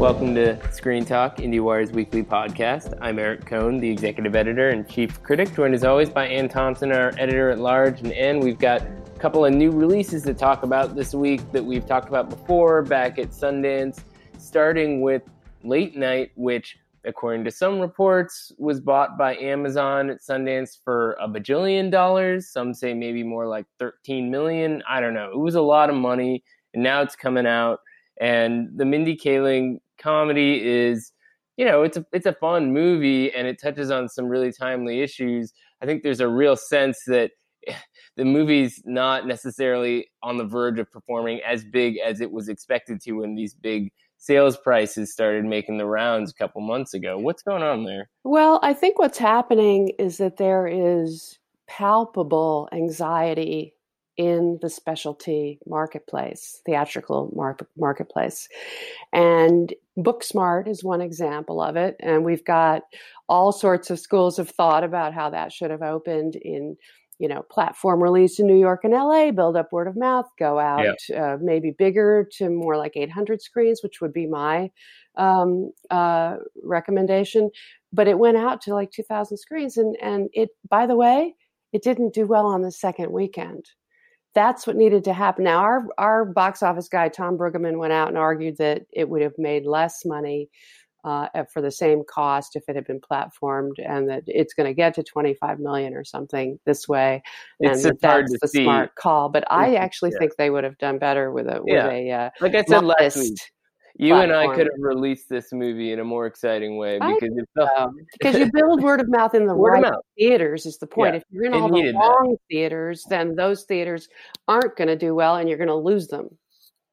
Welcome to Screen Talk, IndieWire's weekly podcast. I'm Eric Kohn, the executive editor and chief critic, joined as always by Anne Thompson, our editor at large. And Anne, we've got a couple of new releases to talk about this week that we've talked about before back at Sundance, starting with Late Night, which, according to some reports, was bought by Amazon at Sundance for a bajillion dollars. Some say maybe more like 13 million. I don't know. It was a lot of money, and now it's coming out. And the Mindy Kaling comedy is you know it's a it's a fun movie and it touches on some really timely issues. I think there's a real sense that the movie's not necessarily on the verge of performing as big as it was expected to when these big sales prices started making the rounds a couple months ago. What's going on there? Well i think what's happening is that there is palpable anxiety in the specialty marketplace, theatrical mar- marketplace. And Booksmart is one example of it. And we've got all sorts of schools of thought about how that should have opened in you know platform release in new york and la build up word of mouth go out uh, maybe bigger to more like 800 screens which would be my um, uh, recommendation but it went out to like 2000 screens and and it by the way it didn't do well on the second weekend that's what needed to happen. Now, our our box office guy Tom Brueggemann went out and argued that it would have made less money uh, for the same cost if it had been platformed, and that it's going to get to 25 million or something this way, and it's that that's the see. smart call. But I actually yeah. think they would have done better with a with yeah. a uh, like I said last week you platform. and I could have released this movie in a more exciting way because felt... because you build word of mouth in the right theaters is the point. Yeah. If you're in all the wrong that. theaters, then those theaters aren't going to do well, and you're going to lose them.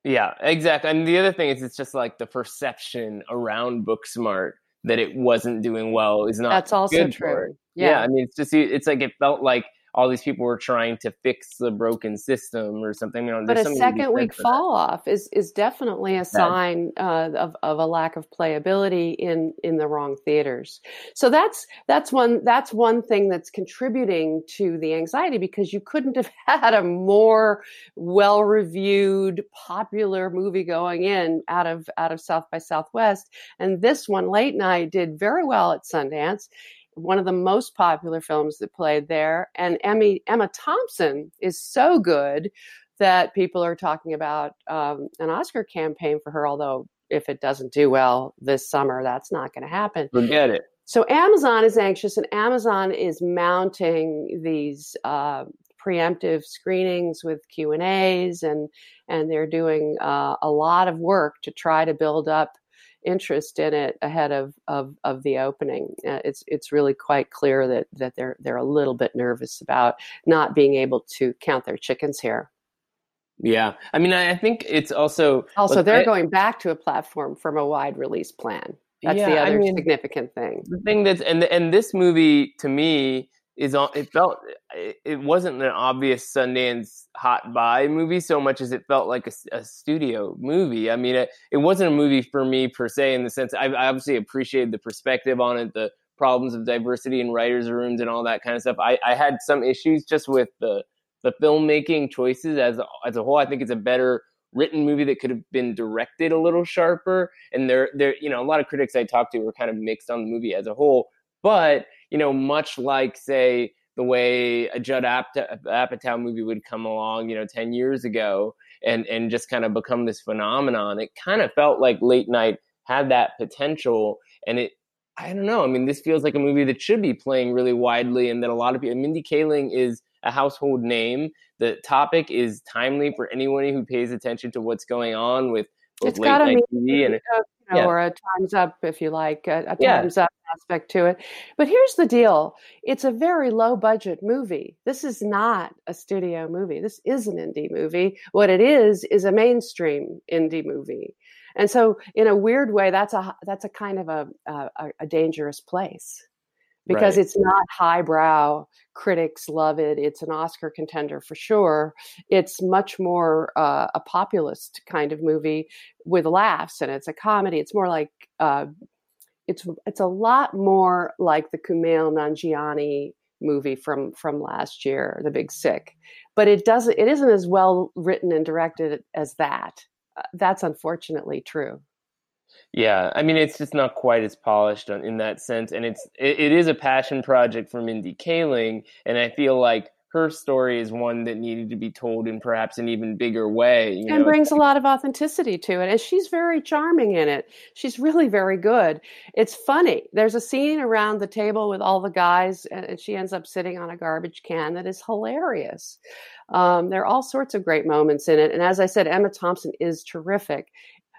Yeah, exactly. And the other thing is, it's just like the perception around Booksmart that it wasn't doing well is not. That's also true. Yeah. yeah, I mean, it's just it's like it felt like all these people were trying to fix the broken system or something. You know, but a second week fall off is is definitely a sign uh, of of a lack of playability in in the wrong theaters. So that's that's one that's one thing that's contributing to the anxiety because you couldn't have had a more well reviewed, popular movie going in out of out of South by Southwest, and this one late night did very well at Sundance one of the most popular films that played there. And Emmy, Emma Thompson is so good that people are talking about um, an Oscar campaign for her, although if it doesn't do well this summer, that's not going to happen. Forget it. So Amazon is anxious, and Amazon is mounting these uh, preemptive screenings with Q and A's, and and they're doing uh, a lot of work to try to build up interest in it ahead of of, of the opening. Uh, it's it's really quite clear that that they're they're a little bit nervous about not being able to count their chickens here. Yeah, I mean, I think it's also also look, they're I, going back to a platform from a wide release plan. That's yeah, the other I mean, significant thing. The thing that's and and this movie to me is on. It felt it wasn't an obvious Sundance hot buy movie so much as it felt like a, a studio movie. I mean, it, it, wasn't a movie for me per se in the sense I, I obviously appreciated the perspective on it, the problems of diversity in writers' rooms and all that kind of stuff. I, I had some issues just with the the filmmaking choices as as a whole. I think it's a better written movie that could have been directed a little sharper. And there, there, you know, a lot of critics I talked to were kind of mixed on the movie as a whole. But you know, much like say the way a Judd Apatow movie would come along, you know, 10 years ago and, and just kind of become this phenomenon. It kind of felt like late night had that potential and it, I don't know. I mean, this feels like a movie that should be playing really widely and that a lot of people, Mindy Kaling is a household name. The topic is timely for anyone who pays attention to what's going on with it's got a TV and, know, yeah. or a times up if you like, a, a times yeah. up aspect to it. But here's the deal: it's a very low budget movie. This is not a studio movie. This is an indie movie. What it is is a mainstream indie movie. And so, in a weird way, that's a that's a kind of a a, a dangerous place because right. it's not highbrow. Critics love it. It's an Oscar contender for sure. It's much more uh, a populist kind of movie with laughs, and it's a comedy. It's more like uh, it's it's a lot more like the Kumail Nanjiani movie from from last year, The Big Sick, but it doesn't. It isn't as well written and directed as that. Uh, that's unfortunately true. Yeah, I mean it's just not quite as polished in that sense, and it's it, it is a passion project for Mindy Kaling, and I feel like her story is one that needed to be told in perhaps an even bigger way. You and brings a lot of authenticity to it. And she's very charming in it. She's really very good. It's funny. There's a scene around the table with all the guys, and she ends up sitting on a garbage can that is hilarious. Um, there are all sorts of great moments in it. And as I said, Emma Thompson is terrific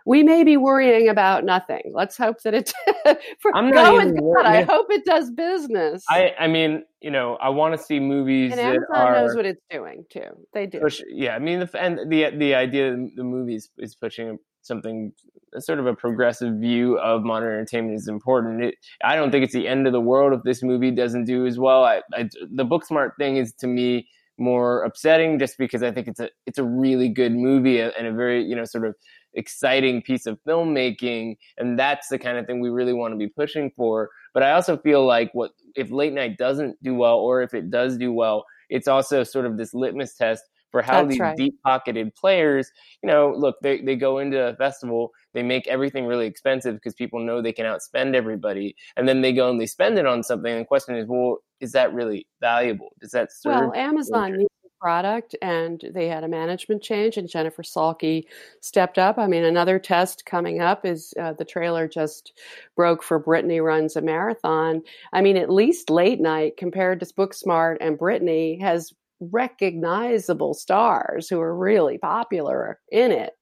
we may be worrying about nothing. Let's hope that it. for, I'm not even God, I hope it does business. I, I mean, you know, I want to see movies. And Amazon are, knows what it's doing too. They do. Push, yeah, I mean, the and the the idea the movie is, is pushing something sort of a progressive view of modern entertainment is important. It, I don't think it's the end of the world if this movie doesn't do as well. I, I, the Booksmart thing is to me more upsetting just because I think it's a it's a really good movie and a very you know sort of exciting piece of filmmaking and that's the kind of thing we really want to be pushing for but i also feel like what if late night doesn't do well or if it does do well it's also sort of this litmus test for how That's these right. deep pocketed players, you know, look, they, they go into a festival, they make everything really expensive because people know they can outspend everybody. And then they go and they spend it on something. And the question is, well, is that really valuable? Does that serve? Well, Amazon product and they had a management change and Jennifer Salke stepped up. I mean, another test coming up is uh, the trailer just broke for Brittany Runs a Marathon. I mean, at least late night compared to Booksmart and Brittany has recognizable stars who are really popular in it.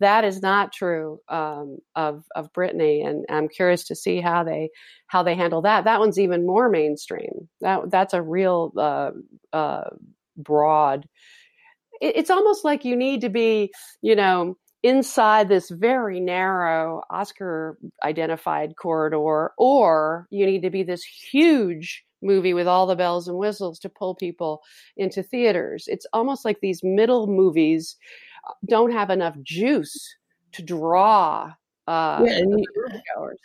That is not true um, of of Brittany, and I'm curious to see how they how they handle that. That one's even more mainstream. That that's a real uh, uh, broad. it's almost like you need to be, you know, inside this very narrow Oscar identified corridor, or you need to be this huge movie with all the bells and whistles to pull people into theaters. It's almost like these middle movies uh, don't have enough juice to draw uh, yeah,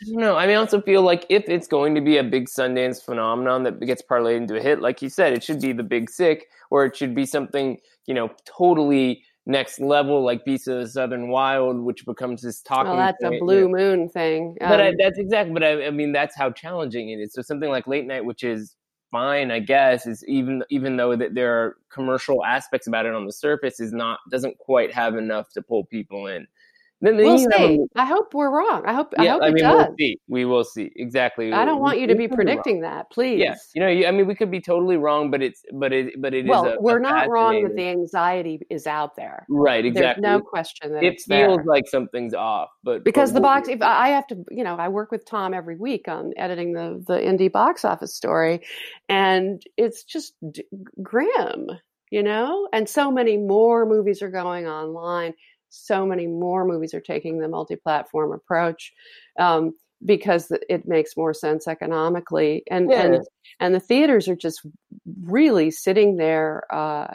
no, I mean, I also feel like if it's going to be a big Sundance phenomenon that gets parlayed into a hit, like you said, it should be the Big Sick, or it should be something you know totally next level, like Beast of the Southern Wild, which becomes this talking. Well, that's point, a Blue you know. Moon thing. Um, but I, that's exactly. But I, I mean, that's how challenging it is. So something like Late Night, which is fine, I guess, is even even though that there are commercial aspects about it on the surface, is not doesn't quite have enough to pull people in. Then, we'll see. I hope we're wrong. I hope. Yeah, I hope I mean, does. we'll see. We will see exactly. I don't want you to be predicting that, please. Yes, you know, I mean, we could be totally wrong, but it's, but it, but it well, is. A, we're a not wrong that the anxiety is out there. Right. Exactly. There's no question that it feels there. like something's off, but because but the box, if I have to, you know, I work with Tom every week on editing the the indie box office story, and it's just d- grim you know and so many more movies are going online so many more movies are taking the multi-platform approach um, because it makes more sense economically and yeah. and and the theaters are just really sitting there uh,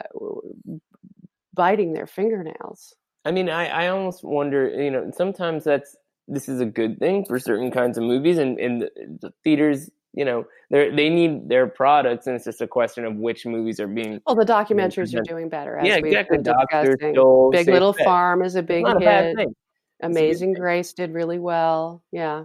biting their fingernails i mean i i almost wonder you know sometimes that's this is a good thing for certain kinds of movies and and the, the theaters you know they they need their products and it's just a question of which movies are being well the documentaries are doing better as we yeah exactly. Doctor big little farm is a big hit. a amazing grace did really well. Yeah.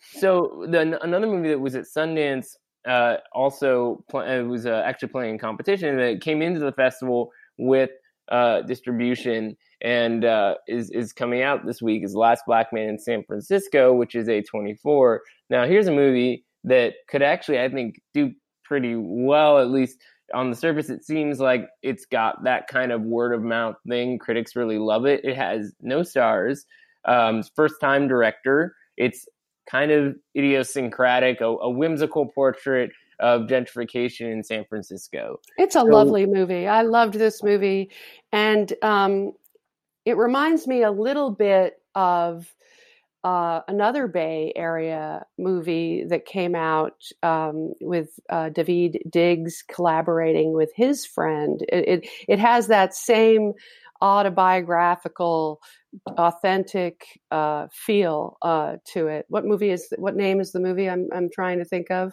So then another movie that was at sundance uh, also pl- it was uh, actually playing in competition that came into the festival with uh, distribution and uh, is is coming out this week is Last Black Man in San Francisco, which is A24. Now here's a movie that could actually, I think, do pretty well, at least on the surface. It seems like it's got that kind of word of mouth thing. Critics really love it. It has no stars. um, first time director. It's kind of idiosyncratic, a, a, whimsical portrait of gentrification in San Francisco. It's a so, lovely movie. I loved this movie, and um, it reminds me a little bit of uh, another Bay Area movie that came out um, with uh, Daveed Diggs collaborating with his friend. It, it, it has that same autobiographical, authentic uh, feel uh, to it. What movie is? What name is the movie? I'm I'm trying to think of.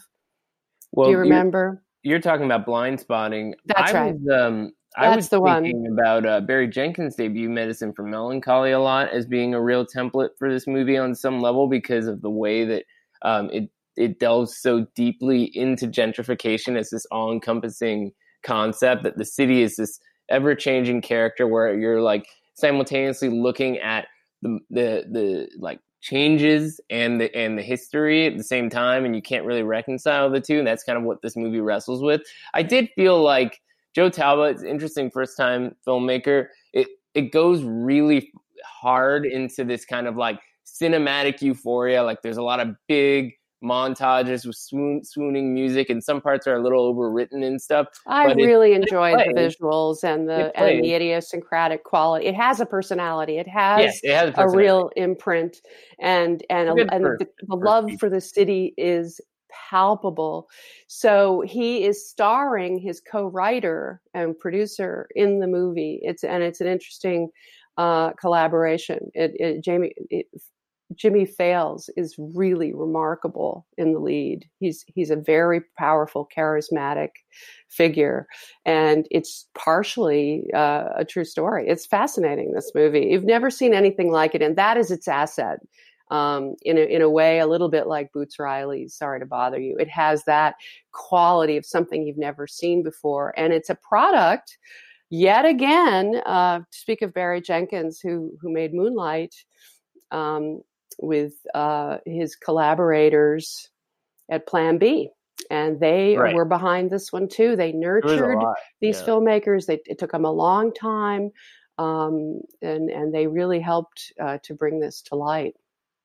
Well, Do you remember? You're, you're talking about Blindspotting. That's I right. Was, um, I was the thinking one. about uh, Barry Jenkins' debut, Medicine for Melancholy, a lot as being a real template for this movie on some level because of the way that um, it it delves so deeply into gentrification as this all encompassing concept that the city is this ever changing character where you're like simultaneously looking at the the the like changes and the and the history at the same time and you can't really reconcile the two and that's kind of what this movie wrestles with. I did feel like Joe Talbot is interesting first time filmmaker. It it goes really hard into this kind of like cinematic euphoria. Like there's a lot of big montages with swoon, swooning music, and some parts are a little overwritten and stuff. I really it, enjoyed it the visuals and the and the idiosyncratic quality. It has a personality. It has, yes, it has a, a, real imprint, and and, a, and the, the love for the city is palpable. So he is starring his co-writer and producer in the movie. It's and it's an interesting uh, collaboration. It, it Jamie it, Jimmy Fails is really remarkable in the lead. He's he's a very powerful, charismatic figure, and it's partially uh, a true story. It's fascinating. This movie, you've never seen anything like it, and that is its asset um, in a, in a way a little bit like Boots Riley's Sorry to Bother You. It has that quality of something you've never seen before, and it's a product. Yet again, uh, to speak of Barry Jenkins, who who made Moonlight um, with uh, his collaborators at Plan B, and they right. were behind this one too. They nurtured these yeah. filmmakers. They, it took them a long time, um, and and they really helped uh, to bring this to light.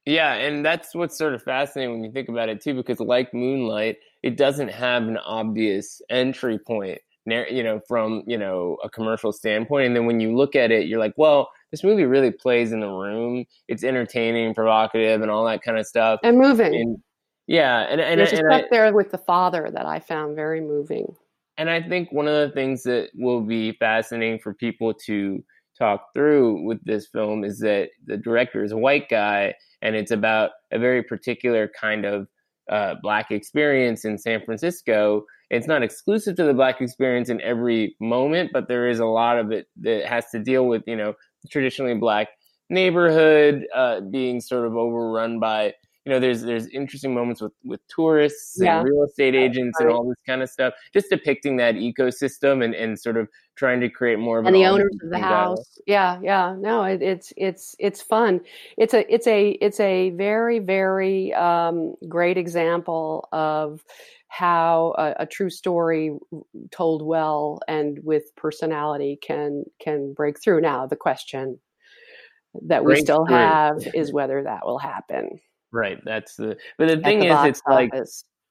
Yeah, and that's what's sort of fascinating when you think about it too, because like Moonlight, it doesn't have an obvious entry point, you know, from you know a commercial standpoint. And then when you look at it, you're like, well, this movie really plays in the room. It's entertaining, provocative, and all that kind of stuff, and moving. And, yeah, and and, there's and, stuff there with the father that I found very moving. And I think one of the things that will be fascinating for people to talk through with this film is that the director is a white guy and it's about a very particular kind of uh, black experience in San Francisco. It's not exclusive to the black experience in every moment, but there is a lot of it that has to deal with, you know, traditionally black neighborhood uh, being sort of overrun by you know, there's there's interesting moments with with tourists yeah. and real estate agents right. and all this kind of stuff, just depicting that ecosystem and, and sort of trying to create more of a and the owners of the house. Yeah, yeah, no, it, it's it's it's fun. It's a it's a it's a very very um, great example of how a, a, true story told well and with personality can can break through. Now the question that we still through. have is whether that will happen. Right. That's the. But the thing the is, it's office. like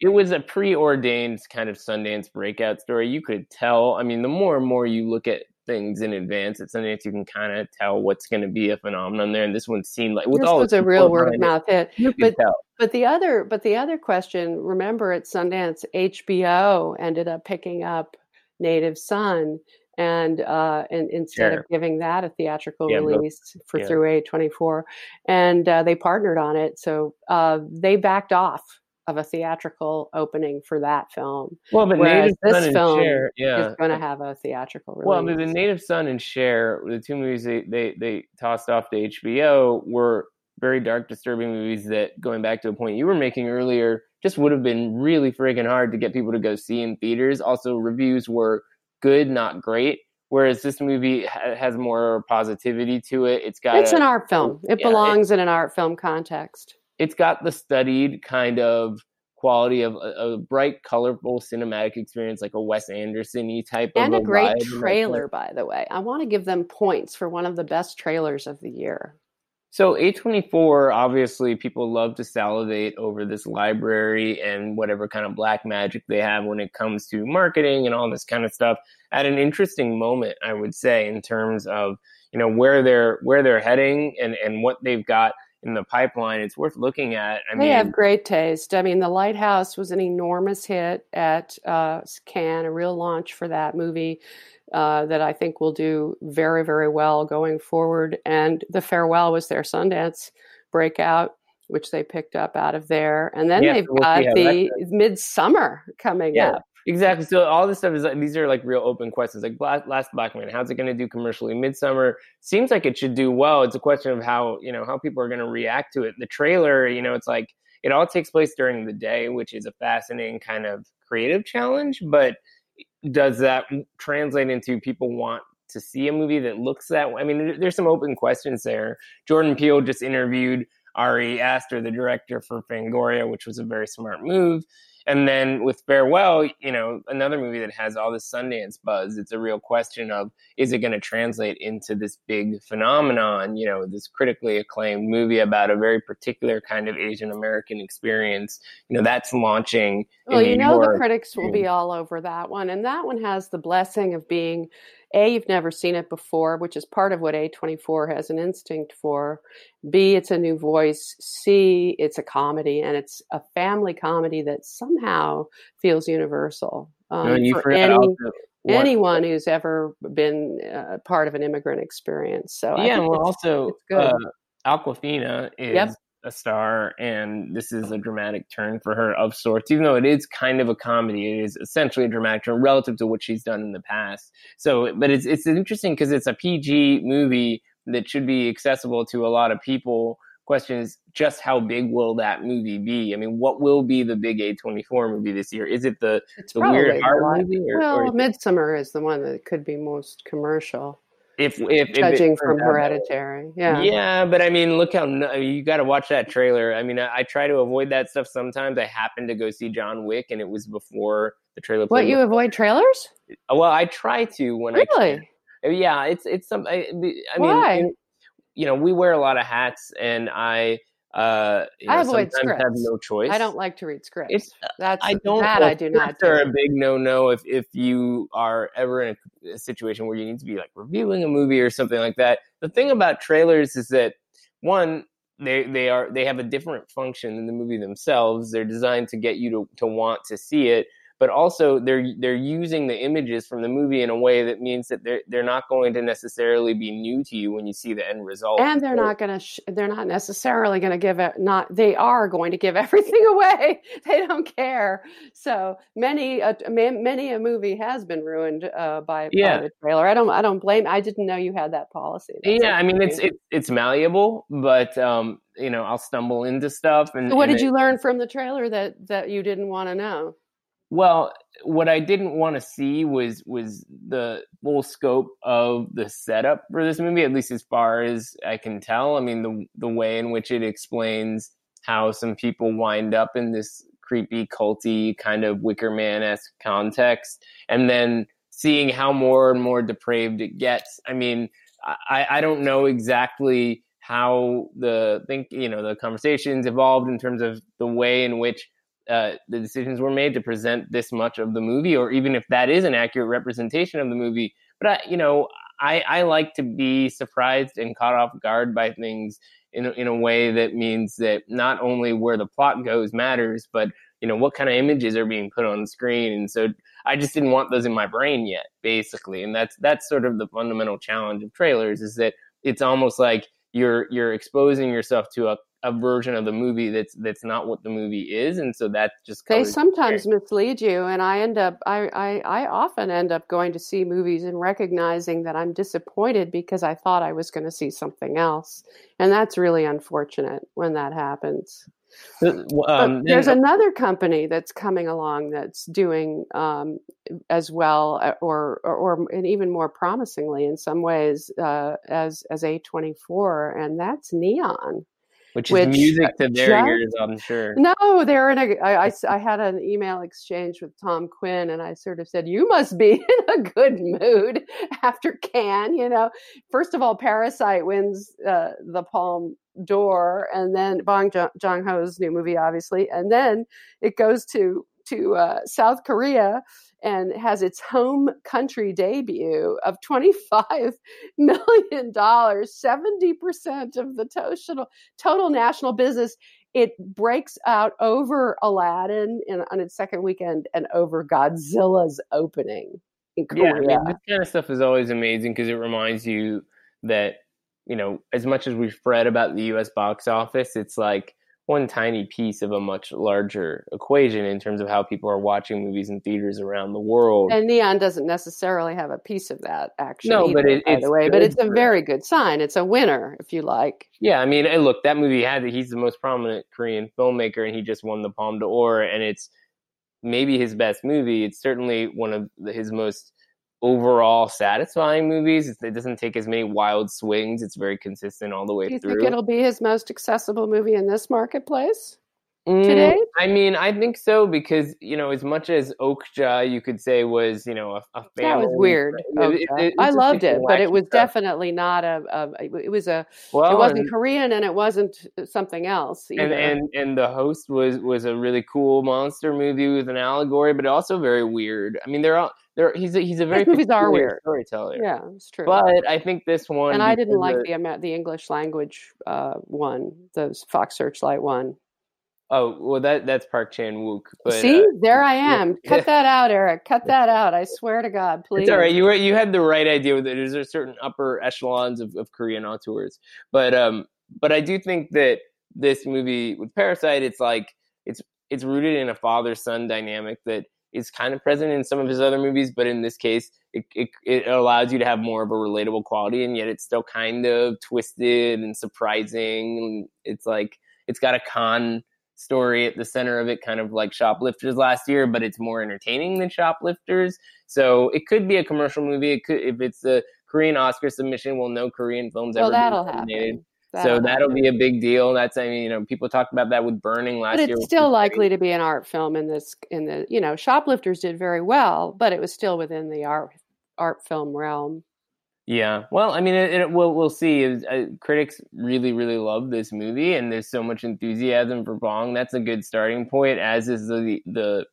it was a preordained kind of Sundance breakout story. You could tell. I mean, the more and more you look at things in advance at Sundance, you can kind of tell what's going to be a phenomenon there. And this one seemed like with all this all was a real word of mouth hit. You but, tell. But the other, but the other question, remember at Sundance, HBO ended up picking up Native Son and uh, and instead sure. of giving that a theatrical yeah, release for yeah. through A24, and uh, they partnered on it, so uh, they backed off of a theatrical opening for that film. Well, but Native this Son film and Share, yeah. is going to have a theatrical release. Well, the Native Son and Share, the two movies they, they they tossed off to HBO, were very dark, disturbing movies that, going back to a point you were making earlier, just would have been really freaking hard to get people to go see in theaters. Also, reviews were good, not great. Whereas this movie ha- has more positivity to it. It's got it's a, an art film. Oh, it yeah, belongs it, in an art film context. It's got the studied kind of quality of a, a bright, colorful cinematic experience, like a Wes Anderson type of thing. and of a great trailer. By the way, I want to give them points for one of the best trailers of the year. So A24, obviously, people love to salivate over this library and whatever kind of black magic they have when it comes to marketing and all this kind of stuff. At an interesting moment, I would say, in terms of you know where they're where they're heading and and what they've got in the pipeline. It's worth looking at. I they mean, have great taste. I mean, The Lighthouse was an enormous hit at uh, Cannes, a real launch for that movie. Uh, that I think will do very, very well going forward. And The Farewell was their Sundance breakout, which they picked up out of there. And then yeah, they've so we'll got the Midsommar coming yeah. up. Exactly. So all this stuff is like, these are like real open questions. Like Black, Last Black Man, how's it going to do commercially? Midsommar seems like it should do well. It's a question of how you know how people are going to react to it. The trailer, you know, it's like it all takes place during the day, which is a fascinating kind of creative challenge. But does that translate into people want to see a movie that looks that way? I mean, there's some open questions there. Jordan Peele just interviewed Ari Aster, the director for Fangoria, which was a very smart move. And then with Farewell, you know, another movie that has all this Sundance buzz, it's a real question of is it going to translate into this big phenomenon, you know, this critically acclaimed movie about a very particular kind of Asian American experience. You know, that's launching. Well, you know, York. the critics will be hmm. all over that one. And that one has the blessing of being a, you've never seen it before, which is part of what A24 has an instinct for. B, it's a new voice. C, it's a comedy, and it's a family comedy that somehow feels universal um, for any, anyone who's ever been uh, part of an immigrant experience. So yeah, well, also uh, Awkwafina is yep a star, and this is a dramatic turn for her of sorts. Even though it is kind of a comedy, it is essentially a dramatic turn relative to what she's done in the past. So, but it's it's interesting because it's a PG movie that should be accessible to a lot of people. Question is just how big will that movie be? I mean, what will be the big A24 movie this year? Is it the, it's the weird horror movie? Or, well, or Midsommar is the one that could be most commercial if if judging if from hereditary yeah yeah but i mean look how you got to watch that trailer i mean I, I, try to avoid that stuff sometimes i happen to go see john wick and it was before the trailer what you avoid trailers uh, well i try to when really? i can. Uh, yeah it's it's some i, I Why? mean you know we wear a lot of hats and i uh, I avoid scripts. Have no choice. I don't like to read scripts. It's, That's I don't. That I do not. Are a big no no if if you are ever in a, a situation where you need to be like reviewing a movie or something like that. The thing about trailers is that one they they are they have a different function than the movie themselves. They're designed to get you to to want to see it but also they're they're using the images from the movie in a way that means that they're they're not going to necessarily be new to you when you see the end result. And they're not going to sh- they're not necessarily going to give it not they are going to give everything away. they don't care. So many a, many a movie has been ruined uh, by, yeah. by the trailer. I don't I don't blame. I didn't know you had that policy. That's yeah, I mean it's it, it's malleable, but um, you know I'll stumble into stuff. And so what and did it, you learn from the trailer that that you didn't want to know? Well, what I didn't want to see was was the full scope of the setup for this movie, at least as far as I can tell. I mean, the the way in which it explains how some people wind up in this creepy, culty kind of Wicker Man esque context, and then seeing how more and more depraved it gets. I mean, I, I don't know exactly how the think you know the conversations evolved in terms of the way in which uh, the decisions were made to present this much of the movie, or even if that is an accurate representation of the movie. But I, you know, I, I like to be surprised and caught off guard by things in a, in a way that means that not only where the plot goes matters, but you know what kind of images are being put on the screen. And so I just didn't want those in my brain yet, basically. And that's that's sort of the fundamental challenge of trailers is that it's almost like you're you're exposing yourself to a a version of the movie that's that's not what the movie is and so that just they sometimes mislead you and i end up I, I i often end up going to see movies and recognizing that i'm disappointed because i thought i was going to see something else and that's really unfortunate when that happens um, there's another company that's coming along that's doing um, as well, uh, or, or, or and even more promisingly in some ways uh, as as A24, and that's Neon. Which is which music to their just, ears, I'm sure. No, they're in a. I, I, I had an email exchange with Tom Quinn, and I sort of said, "You must be in a good mood after Cannes." You know, first of all, Parasite wins uh, the Palme d'Or, and then Bong Joon Ho's new movie, obviously, and then it goes to to uh, South Korea and has its home country debut of $25 million, 70% of the total, total national business. It breaks out over Aladdin in, on its second weekend and over Godzilla's opening in Korea. Yeah, I mean, this kind of stuff is always amazing because it reminds you that, you know, as much as we've read about the US box office, it's like, one tiny piece of a much larger equation in terms of how people are watching movies in theaters around the world. And Neon doesn't necessarily have a piece of that, actually. No, either, but it, by the way, but it's a very good sign. It's a winner, if you like. Yeah, I mean, look, that movie had he's the most prominent Korean filmmaker, and he just won the Palme d'Or, and it's maybe his best movie. It's certainly one of his most overall satisfying movies. It doesn't take as many wild swings. It's very consistent all the way Do you through. think it'll be his most accessible movie in this marketplace? Today? Mm, I mean, I think so because you know, as much as Okja, you could say was you know a, a. That was weird. It, it, I loved it, but it was stuff. definitely not a, a, It was a. Well, it wasn't and, Korean, and it wasn't something else. Either. And, and and the host was was a really cool monster movie with an allegory, but also very weird. I mean, they're all there he's a, he's a very movies are weird storyteller. Yeah, it's true. But I think this one and I didn't like the the English language uh, one, the Fox Searchlight one. Oh well, that that's Park Chan Wook. See, uh, there I am. Yeah. Cut that out, Eric. Cut that out. I swear to God, please. It's all right. You were you had the right idea with it. There's a certain upper echelons of, of Korean auteurs, but um, but I do think that this movie with Parasite, it's like it's it's rooted in a father son dynamic that is kind of present in some of his other movies, but in this case, it, it, it, allows you to have more of a relatable quality, and yet it's still kind of twisted and surprising. It's like it's got a con story at the center of it, kind of like Shoplifters last year, but it's more entertaining than Shoplifters. So it could be a commercial movie. It could if it's a Korean Oscar submission. Well, no Korean films well, ever. That'll happen. That'll so that'll happen. be a big deal. That's I mean, you know, people talked about that with Burning last year. But it's still likely to be an art film in this. In the you know, Shoplifters did very well, but it was still within the art art film realm. Yeah, well, I mean, it, it, we'll we'll see. Uh, critics really really love this movie, and there's so much enthusiasm for Bong. That's a good starting point. As is the the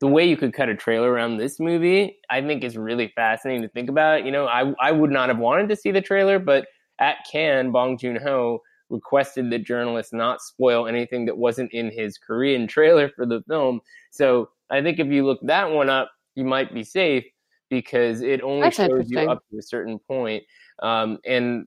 the way you could cut a trailer around this movie. I think is really fascinating to think about. You know, I I would not have wanted to see the trailer, but at Cannes, Bong Joon Ho requested that journalists not spoil anything that wasn't in his Korean trailer for the film. So I think if you look that one up, you might be safe because it only That's shows you up to a certain point. Um, and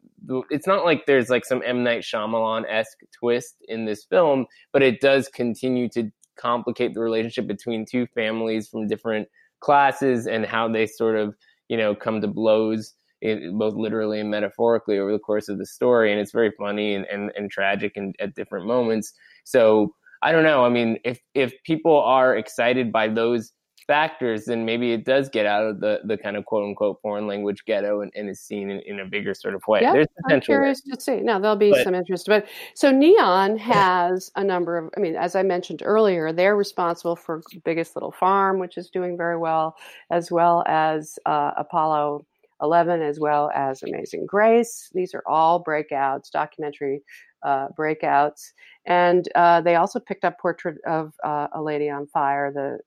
it's not like there's like some M Night Shyamalan esque twist in this film, but it does continue to complicate the relationship between two families from different classes and how they sort of you know come to blows. In, both literally and metaphorically over the course of the story, and it's very funny and, and, and tragic and at different moments. So I don't know. I mean, if if people are excited by those factors, then maybe it does get out of the, the kind of quote unquote foreign language ghetto and, and is seen in, in, a bigger sort of way. Yeah, There's potential. I'm curious there. to see. Now there'll be but, some interest, but so Neon has a number of. I mean, as I mentioned earlier, they're responsible for Biggest Little Farm, which is doing very well, as well as uh, Apollo 11, as well as Amazing Grace. These are all breakouts, documentary uh, breakouts. And uh, they also picked up Portrait of uh, a Lady on Fire, the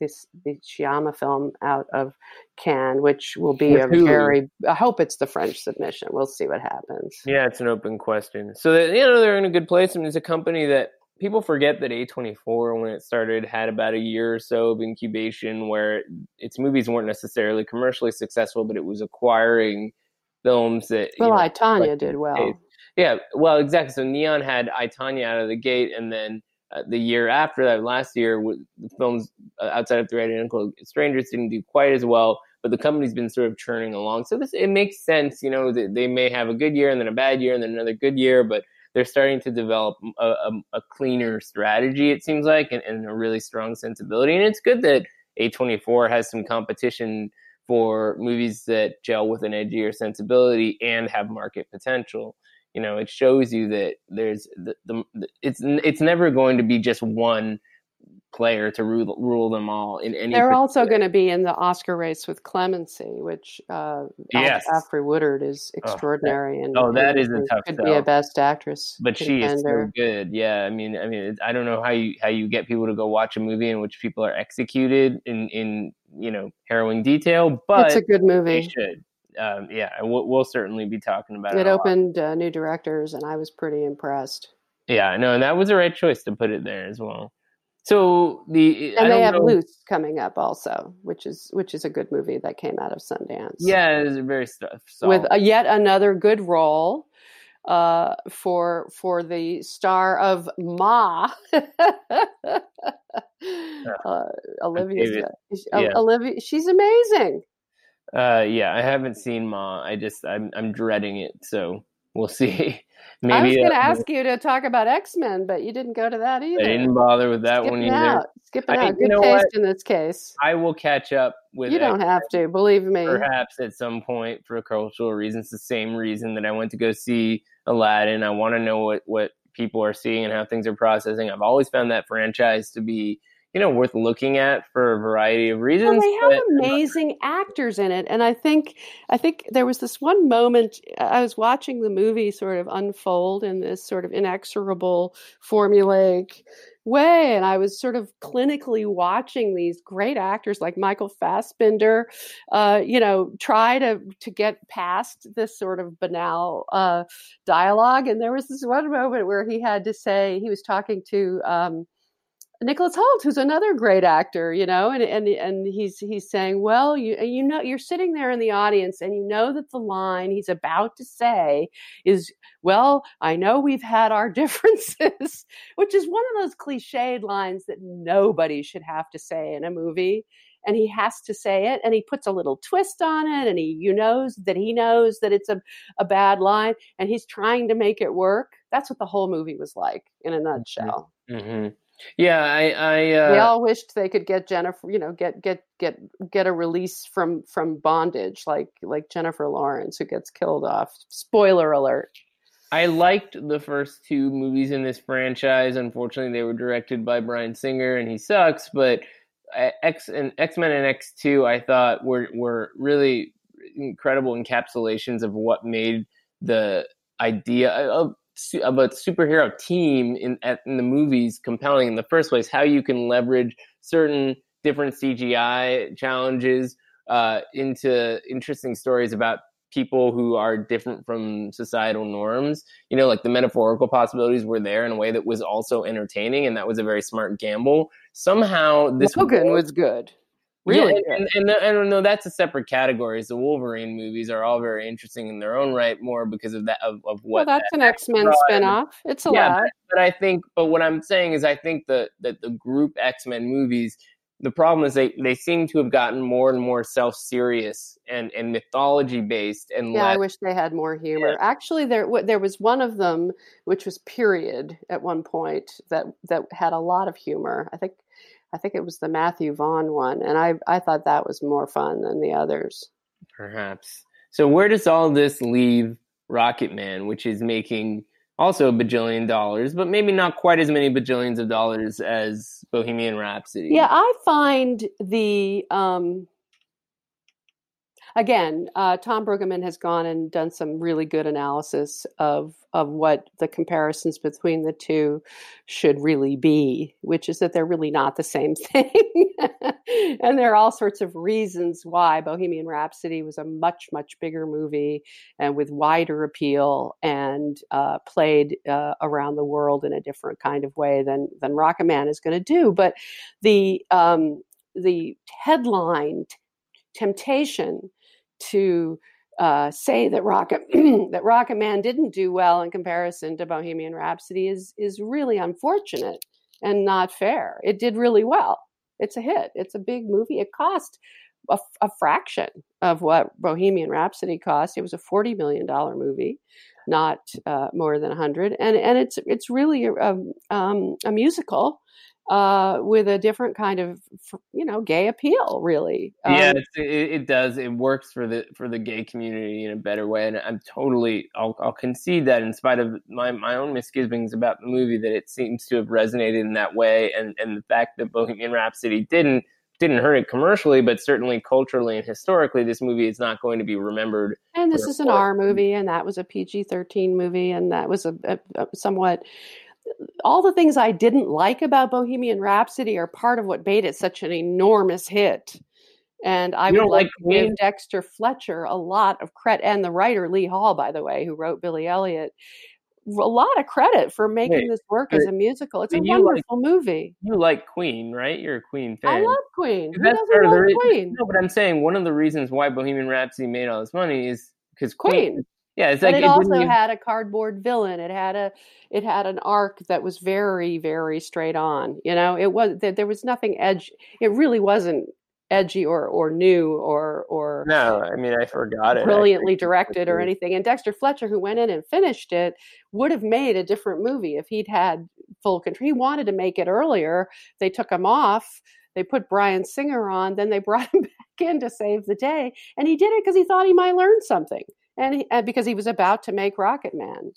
this the Sciamma film out of Cannes, which will be With a Hulu. very. I hope it's the French submission. We'll see what happens. Yeah, it's an open question. So that, you know they're in a good place. I mean, it's a company that people forget that A24 when it started had about a year or so of incubation where its movies weren't necessarily commercially successful, but it was acquiring films that. Well, I Tonya did well. Yeah, well, exactly. So Neon had I Tonya out of the gate, and then uh, the year after that, last year, the films uh, outside of Three Identical Strangers didn't do quite as well, but the company's been sort of churning along. So this it makes sense, you know, they may have a good year and then a bad year and then another good year, but they're starting to develop a, a, a cleaner strategy. It seems like, and, and a really strong sensibility. And it's good that A24 has some competition for movies that gel with an edgier sensibility and have market potential you know, it shows you that there's the, the, the it's it's never going to be just one player to rule, rule them all in any. They're also going to be in the Oscar race with Clemency, which uh, yes. Alfre Woodard is extraordinary, oh, and oh, that and, is a tough. Could sell. be a Best Actress, but contender. she is so good. Yeah, I mean, I mean, I don't know how you how you get people to go watch a movie in which people are executed in in you know harrowing detail, but it's a good movie. Should. Um, yeah, we'll, we'll, certainly be talking about it. It opened uh, new directors, and I was pretty impressed. Yeah, no, and that was the right choice to put it there as well. So the and they have know. Luce coming up also, which is which is a good movie that came out of Sundance. Yeah, it's very stuff with a, yet another good role uh, for for the star of Ma, uh, Olivia. Yeah. Olivia, she's amazing. Uh, yeah, I haven't seen Ma. I just I'm I'm dreading it. So we'll see. Maybe I was going to ask you to talk about X Men, but you didn't go to that either. I didn't bother with that Skipping one either. Out. Skipping I, out. Good taste what? in this case. I will catch up with. You don't X-Men, have to believe me. Perhaps at some point for cultural reasons. The same reason that I went to go see Aladdin. I want to know what what people are seeing and how things are processing. I've always found that franchise to be you know worth looking at for a variety of reasons. Well, they have but, amazing actors in it, and I think I think there was this one moment I was watching the movie sort of unfold in this sort of inexorable formulaic way and i was sort of clinically watching these great actors like michael fassbender uh, you know try to to get past this sort of banal uh, dialogue and there was this one moment where he had to say he was talking to um, Nicholas Hoult, who's another great actor, you know, and and and he's he's saying, well, you you know, you're sitting there in the audience, and you know that the line he's about to say is, well, I know we've had our differences, which is one of those cliched lines that nobody should have to say in a movie. And he has to say it, and he puts a little twist on it, and he you knows that he knows that it's a, a bad line, and he's trying to make it work. That's what the whole movie was like in a nutshell. Mm-hmm. Yeah, I, I uh, they all wished they could get Jennifer, you know, get get get get a release from from bondage, like like Jennifer Lawrence, who gets killed off. Spoiler alert. I liked the first two movies in this franchise. Unfortunately, they were directed by Bryan Singer, and he sucks. But uh, X and X Men and X Two, I thought were were really incredible encapsulations of what made the idea of of a superhero team in at, in the movies compelling in the first place. How you can leverage certain different CGI challenges uh, into interesting stories about people who are different from societal norms. You know, like the metaphorical possibilities were there in a way that was also entertaining, and that was a very smart gamble. Somehow, this Logan was good. Really? Yeah, and, and, and no, that's a separate category. The Wolverine movies are all very interesting in their own right, more because of that of, of what. Well, that's that an X Men spinoff. It's a Yeah, but, but, I think, but what I'm saying is, I think that that the group X Men movies, the problem is they they seem to have gotten more and more self serious and and mythology based and. Yeah, less, I wish they had more humor. Yeah. Actually, there there was one of them which was period at one point that that had a lot of humor. I think I think it was the Matthew Vaughn one, and I I thought that was more fun than the others. Perhaps. So where does all this leave Rocket Man, which is making also a bajillion dollars, but maybe not quite as many bajillions of dollars as Bohemian Rhapsody? Yeah, I find the um, again, uh, Tom Brueggemann has gone and done some really good analysis of of what the comparisons between the two should really be, which is that they're really not the same thing, and there are all sorts of reasons why. Bohemian Rhapsody was a much much bigger movie and with wider appeal and uh, played uh, around the world in a different kind of way than than Rocket Man is going to do, but the um, the headline temptation to uh, say that Rocket that Rocket Man didn't do well in comparison to Bohemian Rhapsody is is really unfortunate and not fair. It did really well. It's a hit. It's a big movie. It cost a, fraction of what Bohemian Rhapsody cost. It was a forty million dollar movie, not uh, more than a hundred. And and it's it's really a, um, a musical uh, with a different kind of you know gay appeal really um, yeah it, it, does it works for the for the gay community in a better way and i'm totally I'll, I'll concede that in spite of my, my own misgivings about the movie that it seems to have resonated in that way and and the fact that bohemian rhapsody didn't didn't hurt it commercially, but certainly culturally and historically, this movie is not going to be remembered. And this is an R movie, and that was a PG 13 movie, and that was a, a, a, somewhat. All the things I didn't like about Bohemian Rhapsody are part of what made it such an enormous hit. And I you would like to give Dexter Fletcher a lot of credit, and the writer Lee Hall, by the way, who wrote Billy Elliot, a lot of credit for making Wait, this work as a musical. It's a wonderful like, movie. You like Queen, right? You're a Queen fan. I love Queen. Who doesn't love re- Queen? No, but I'm saying one of the reasons why Bohemian Rhapsody made all this money is because Queen. Queen. Yeah, it's but like it, it also even... had a cardboard villain. It had a it had an arc that was very very straight on. You know, it was there was nothing edge. It really wasn't edgy or or new or or no i mean i forgot it brilliantly directed or anything and dexter fletcher who went in and finished it would have made a different movie if he'd had full control he wanted to make it earlier they took him off they put Bryan Singer on then they brought him back in to save the day and he did it because he thought he might learn something and, he, and because he was about to make rocket man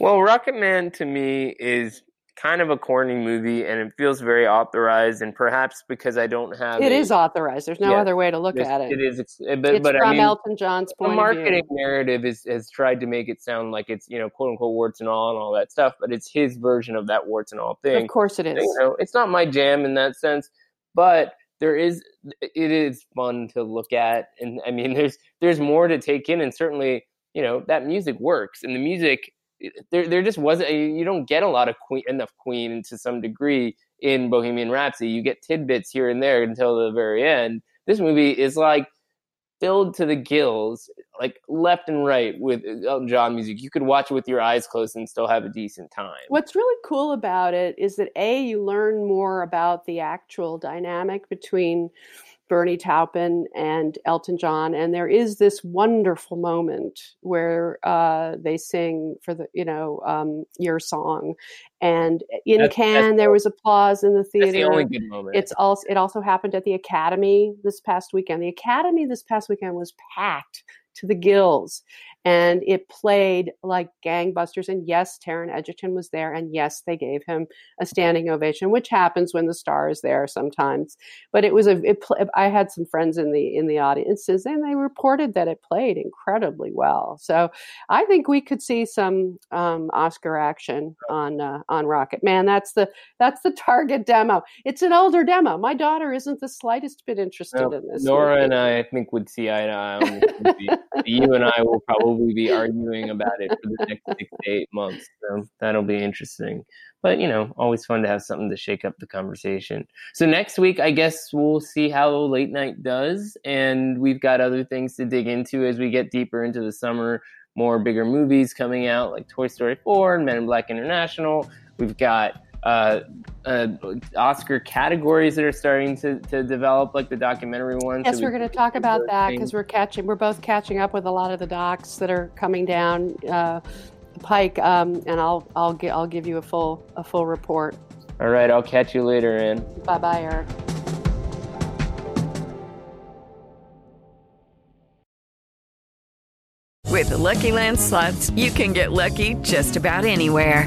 well rocket man to me is kind of a corny movie and it feels very authorized and perhaps because I don't have it a, is authorized. There's no yeah, other way to look at it. It is, it's, but, it's but from I mean, Elton John's point. The marketing narrative is, has tried to make it sound like it's you know quote unquote warts and all and all that stuff, but it's his version of that warts and all thing. Of course, it is. You know, it's not my jam in that sense, but there is it is fun to look at, and I mean, there's there's more to take in, and certainly you know that music works, and the music there there just wasn't you don't get a lot of queen enough queen to some degree in Bohemian Rhapsody. You get tidbits here and there until the very end. This movie is like filled to the gills, like left and right with Elton John music. You could watch it with your eyes closed and still have a decent time. What's really cool about it is that a you learn more about the actual dynamic between Bernie Taupin and Elton John, and there is this wonderful moment where uh, they sing for the you know um, your song, and in that's, Cannes that's there was applause in the theater. The only good moment. It's also it also happened at the Academy this past weekend. The Academy this past weekend was packed to the gills and it played like gangbusters. And yes, Taron Egerton was there, and yes, they gave him a standing ovation, which happens when the star is there sometimes. But it was a. It, I had some friends in the in the audiences, and they reported that it played incredibly well. So I think we could see some um, Oscar action on uh, on Rocket Man. That's the that's the target demo. It's an older demo. My daughter isn't the slightest bit interested no, in this. Nora movie. and I, I think, would see eye to eye on this movie. you and I will probably probably be arguing about it for the next six to eight months. So that'll be interesting. But you know, always fun to have something to shake up the conversation. So next week, I guess we'll see how late night does, and we've got other things to dig into as we get deeper into the summer. More bigger movies coming out like Toy Story 4 and Men in Black International. We've got uh, uh, Oscar categories that are starting to, to develop, like the documentary ones. Yes, so we are going to talk about that because we're catching, we're both catching up with a lot of the docs that are coming down uh, the pike, um, and I'll I'll get I'll give you a full a full report. All right, I'll catch you later, Anne. Bye, bye, Eric. With the Lucky Land slots, you can get lucky just about anywhere.